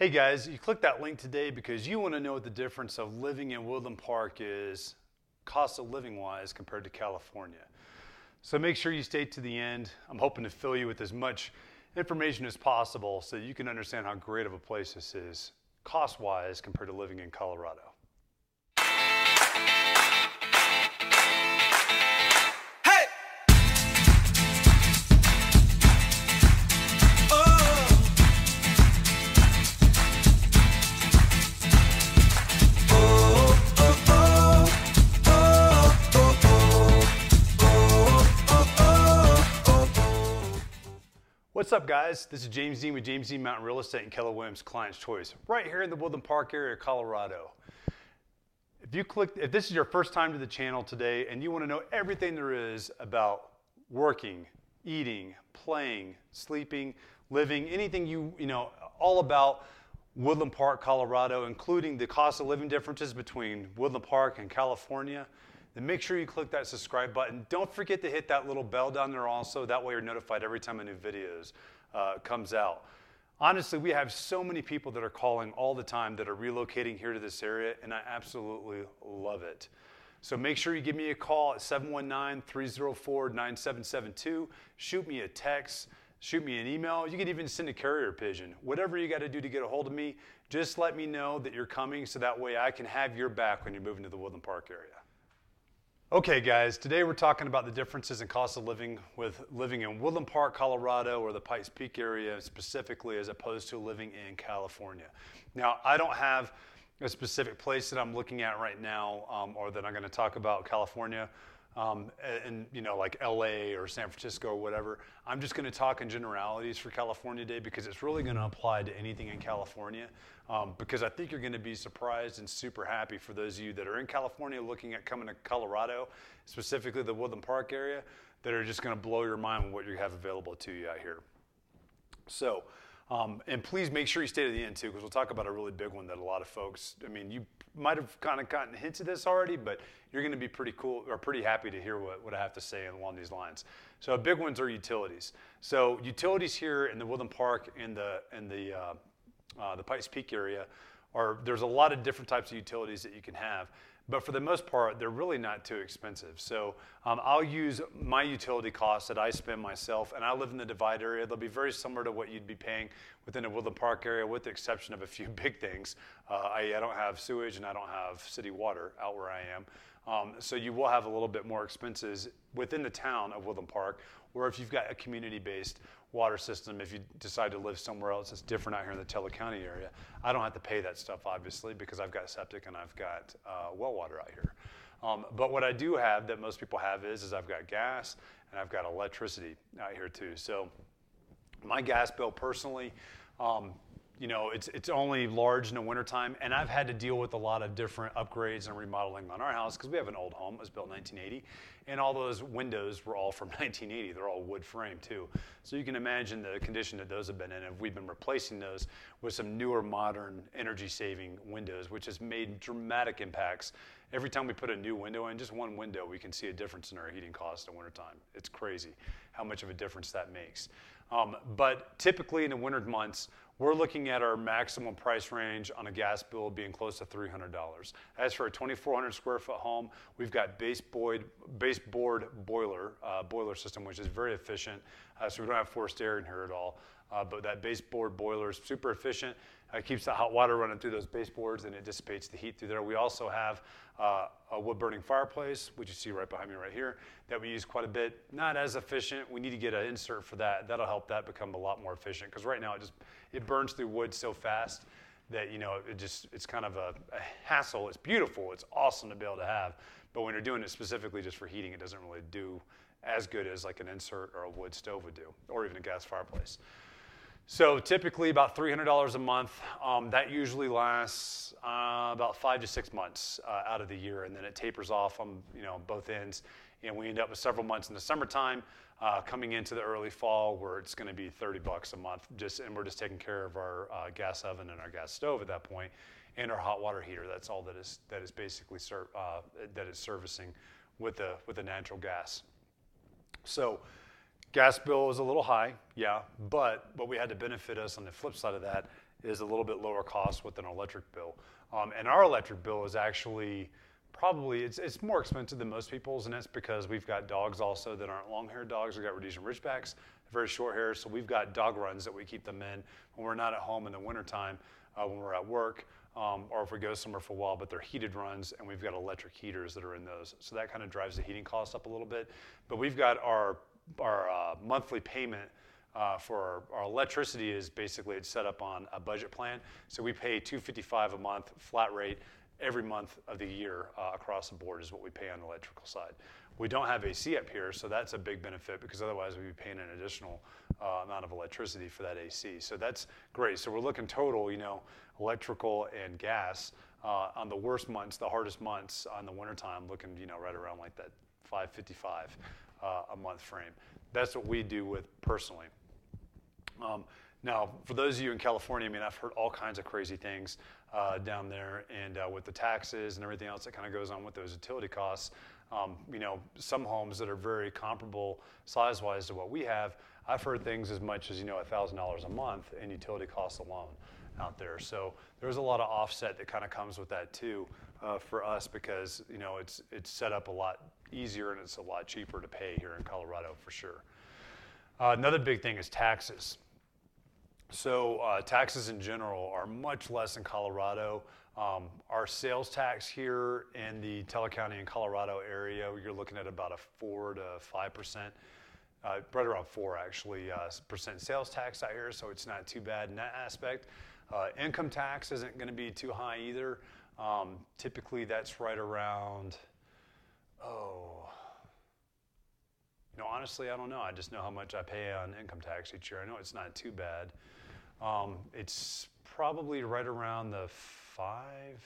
Hey guys, you clicked that link today because you want to know what the difference of living in Woodland Park is, cost of living wise, compared to California. So make sure you stay to the end. I'm hoping to fill you with as much information as possible so you can understand how great of a place this is, cost wise, compared to living in Colorado. What's up, guys? This is James Dean with James Dean Mountain Real Estate and Keller Williams Client's Choice, right here in the Woodland Park area, of Colorado. If you click, if this is your first time to the channel today and you want to know everything there is about working, eating, playing, sleeping, living, anything you you know, all about Woodland Park, Colorado, including the cost of living differences between Woodland Park and California then make sure you click that subscribe button. Don't forget to hit that little bell down there also. That way you're notified every time a new video uh, comes out. Honestly, we have so many people that are calling all the time that are relocating here to this area, and I absolutely love it. So make sure you give me a call at 719 304 9772. Shoot me a text, shoot me an email. You can even send a carrier pigeon. Whatever you got to do to get a hold of me, just let me know that you're coming so that way I can have your back when you're moving to the Woodland Park area. Okay, guys, today we're talking about the differences in cost of living with living in Woodland Park, Colorado, or the Pikes Peak area specifically, as opposed to living in California. Now, I don't have a specific place that I'm looking at right now, um, or that I'm going to talk about California um, and you know like LA or San Francisco or whatever. I'm just going to talk in generalities for California Day because it's really going to apply to anything in California. Um, because I think you're going to be surprised and super happy for those of you that are in California looking at coming to Colorado, specifically the Woodland Park area, that are just going to blow your mind with what you have available to you out here. So. Um, and please make sure you stay to the end too, because we'll talk about a really big one that a lot of folks, I mean, you might have kind of gotten hints of this already, but you're going to be pretty cool or pretty happy to hear what, what I have to say along these lines. So big ones are utilities. So utilities here in the Woodland Park and the, in the, uh, uh, the Pikes Peak area are, there's a lot of different types of utilities that you can have. But for the most part, they're really not too expensive. So um, I'll use my utility costs that I spend myself, and I live in the Divide area. They'll be very similar to what you'd be paying within the Woodland Park area, with the exception of a few big things. Uh, I, I, don't have sewage and I don't have city water out where I am. Um, so you will have a little bit more expenses within the town of Woodland Park, or if you've got a community-based water system, if you decide to live somewhere else that's different out here in the Teller County area, I don't have to pay that stuff obviously because I've got septic and I've got uh, well water out here. Um, but what I do have that most people have is, is I've got gas and I've got electricity out here too. So my gas bill personally, um, you know, it's, it's only large in the wintertime, and I've had to deal with a lot of different upgrades and remodeling on our house because we have an old home. It was built in 1980, and all those windows were all from 1980. They're all wood frame too. So you can imagine the condition that those have been in. And we've been replacing those with some newer, modern, energy-saving windows, which has made dramatic impacts. Every time we put a new window in, just one window, we can see a difference in our heating cost in wintertime. It's crazy how much of a difference that makes. Um, but typically in the winter months, we're looking at our maximum price range on a gas bill being close to $300. As for a 2,400 square foot home, we've got baseboard, baseboard boiler, uh, boiler system, which is very efficient. Uh, so we don't have forced air in here at all. Uh, but that baseboard boiler is super efficient. It keeps the hot water running through those baseboards and it dissipates the heat through there. We also have uh, a wood burning fireplace, which you see right behind me right here, that we use quite a bit. Not as efficient. We need to get an insert for that. That'll help that become a lot more efficient because right now it just it burns through wood so fast that you know it just it's kind of a, a hassle. It's beautiful. It's awesome to be able to have, but when you're doing it specifically just for heating, it doesn't really do as good as like an insert or a wood stove would do, or even a gas fireplace. So typically about $300 a month. Um, that usually lasts uh, about five to six months uh, out of the year, and then it tapers off on you know both ends, and we end up with several months in the summertime, uh, coming into the early fall where it's going to be 30 bucks a month, just and we're just taking care of our uh, gas oven and our gas stove at that point, and our hot water heater. That's all that is that is basically ser- uh, that is servicing with the with the natural gas. So Gas bill is a little high, yeah, but what we had to benefit us on the flip side of that is a little bit lower cost with an electric bill. Um, and our electric bill is actually probably it's, it's more expensive than most people's, and that's because we've got dogs also that aren't long-haired dogs. We've got Rhodesian Ridgebacks, very short hair, so we've got dog runs that we keep them in when we're not at home in the wintertime, uh, when we're at work, um, or if we go somewhere for a while, but they're heated runs, and we've got electric heaters that are in those. So that kind of drives the heating cost up a little bit. But we've got our, our uh, monthly payment uh, for our, electricity is basically it's set up on a budget plan. So we pay 255 a month flat rate every month of the year uh, across the board is what we pay on the electrical side. We don't have AC up here, so that's a big benefit because otherwise we'd be paying an additional uh, amount of electricity for that AC. So that's great. So we're looking total, you know, electrical and gas uh, on the worst months, the hardest months on the wintertime, looking, you know, right around like that 555 uh, a month frame. That's what we do with personally. Um, now, for those of you in California, I mean, I've heard all kinds of crazy things uh, down there, and uh, with the taxes and everything else that kind of goes on with those utility costs. Um, you know, some homes that are very comparable size-wise to what we have, I've heard things as much as you know $1,000 a month in utility costs alone out there. So there's a lot of offset that kind of comes with that too uh, for us because you know it's it's set up a lot easier and it's a lot cheaper to pay here in Colorado for sure. Uh, another big thing is taxes. So uh, taxes in general are much less in Colorado. Um, our sales tax here in the Teller County and Colorado area, you're looking at about a four to five percent, uh, right around four actually uh, percent sales tax out here. So it's not too bad in that aspect. Uh, income tax isn't going to be too high either. Um, typically, that's right around oh. You know, honestly, I don't know. I just know how much I pay on income tax each year. I know it's not too bad. Um, it's probably right around the five,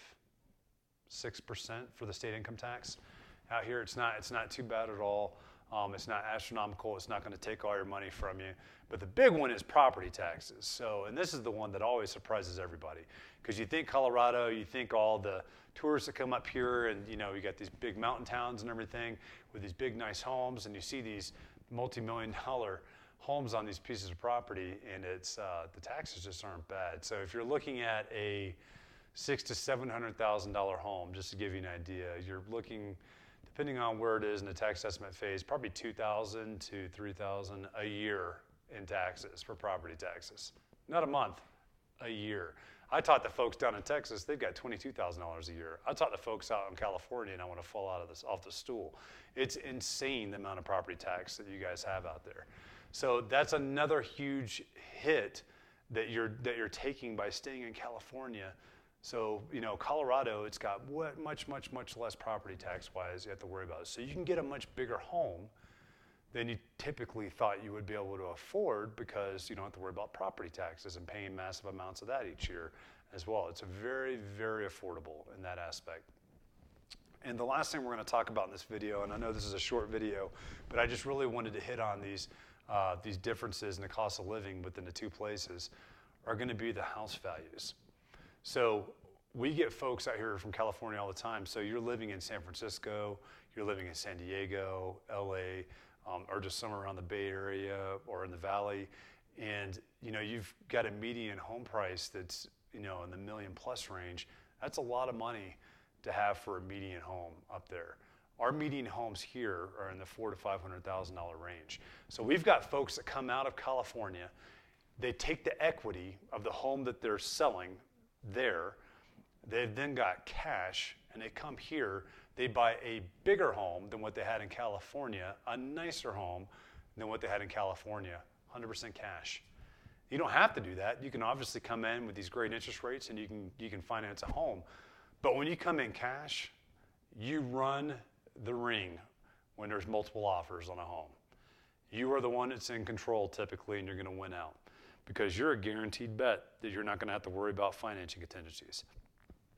six percent for the state income tax. Out here, it's not it's not too bad at all. Um, it's not astronomical. It's not going to take all your money from you. But the big one is property taxes. So, and this is the one that always surprises everybody because you think Colorado, you think all the tourists that come up here, and you know you got these big mountain towns and everything with these big nice homes, and you see these multi-million dollar homes on these pieces of property, and it's uh, the taxes just aren't bad. So if you're looking at a six to seven hundred thousand dollar home, just to give you an idea, you're looking, depending on where it is in the tax estimate phase, probably two thousand to three thousand a year in taxes for property taxes. Not a month, a year. I taught the folks down in Texas, they've got $22,000 a year. I taught the folks out in California, and I want to fall out of this off the stool. It's insane the amount of property tax that you guys have out there. So that's another huge hit that you're that you're taking by staying in California. So you know, Colorado, it's got much, much, much less property tax wise you have to worry about. So you can get a much bigger home than you typically thought you would be able to afford because you don't have to worry about property taxes and paying massive amounts of that each year as well. It's very, very affordable in that aspect. And the last thing we're going to talk about in this video, and I know this is a short video, but I just really wanted to hit on these uh, these differences in the cost of living within the two places are going to be the house values. So we get folks out here from California all the time. So you're living in San Francisco, you're living in San Diego, LA, um, or just somewhere around the Bay Area or in the Valley, and you know you've got a median home price that's you know in the million plus range. That's a lot of money to have for a median home up there. Our median homes here are in the four to five hundred thousand dollar range. So we've got folks that come out of California. They take the equity of the home that they're selling there. They've then got cash, and they come here. They hmm. buy a bigger home than what they had in California, a nicer home than what they had in California, 100% cash. You don't have to do that. You can obviously come in with these great interest rates and you can, you can finance a home. But when you come in cash, you run the ring when there's multiple offers on a home. You are the one that's in control typically, and you're going to win out because you're a guaranteed bet that you're not going to have to worry about financing contingencies.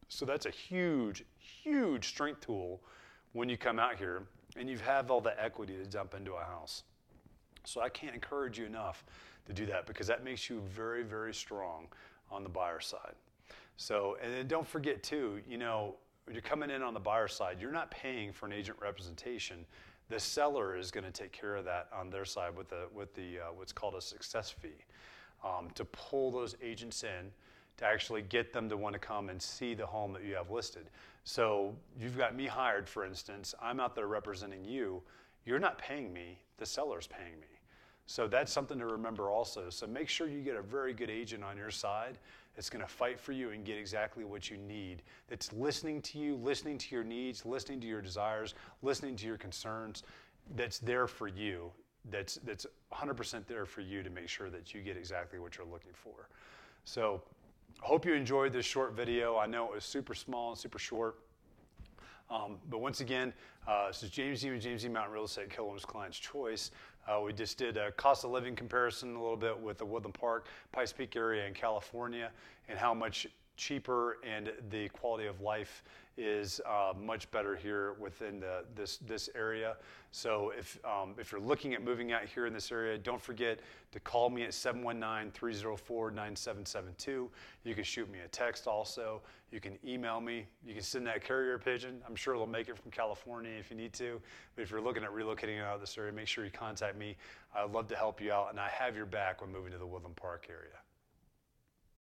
So that's a huge, huge strength tool when you come out here and you have all the equity to dump into a house. So I can't encourage you enough to do that because that makes you very, very strong on the buyer side. So, and then don't forget too, you know, when you're coming in on the buyer side, you're not paying for an agent representation The seller is going to take care of that on their side with the with the uh, what's called a success fee um, to pull those agents in to actually get them to want to come and see the home that you have listed. So you've got me hired, for instance. I'm out there representing you. You're not paying me. The seller's paying me. So that's something to remember also. So make sure you get a very good agent on your side that's going to fight for you and get exactly what you need. That's listening to you, listening to your needs, listening to your desires, listening to your concerns. That's there for you. That's that's 100% there for you to make sure that you get exactly what you're looking for. So I hope you enjoyed this short video. I know it was super small and super short. Um, but once again, uh, this is James Dean James Dean Mountain Real Estate, Keller Williams Client's Choice. Uh, we just did a cost of living comparison a little bit with the Woodland Park, Pikes Peak area in California, and how much cheaper and the quality of life is uh, much better here within this, this area. So if, um, if you're looking at moving out here in this area, don't forget to call me at 719-304-9772. You can shoot me a text also. You can email me. You can send that carrier pigeon. I'm sure it'll make it from California if you need to. But if you're looking at relocating out of this area, make sure you contact me. I'd love to help you out, and I have your back when moving to the Woodland Park area.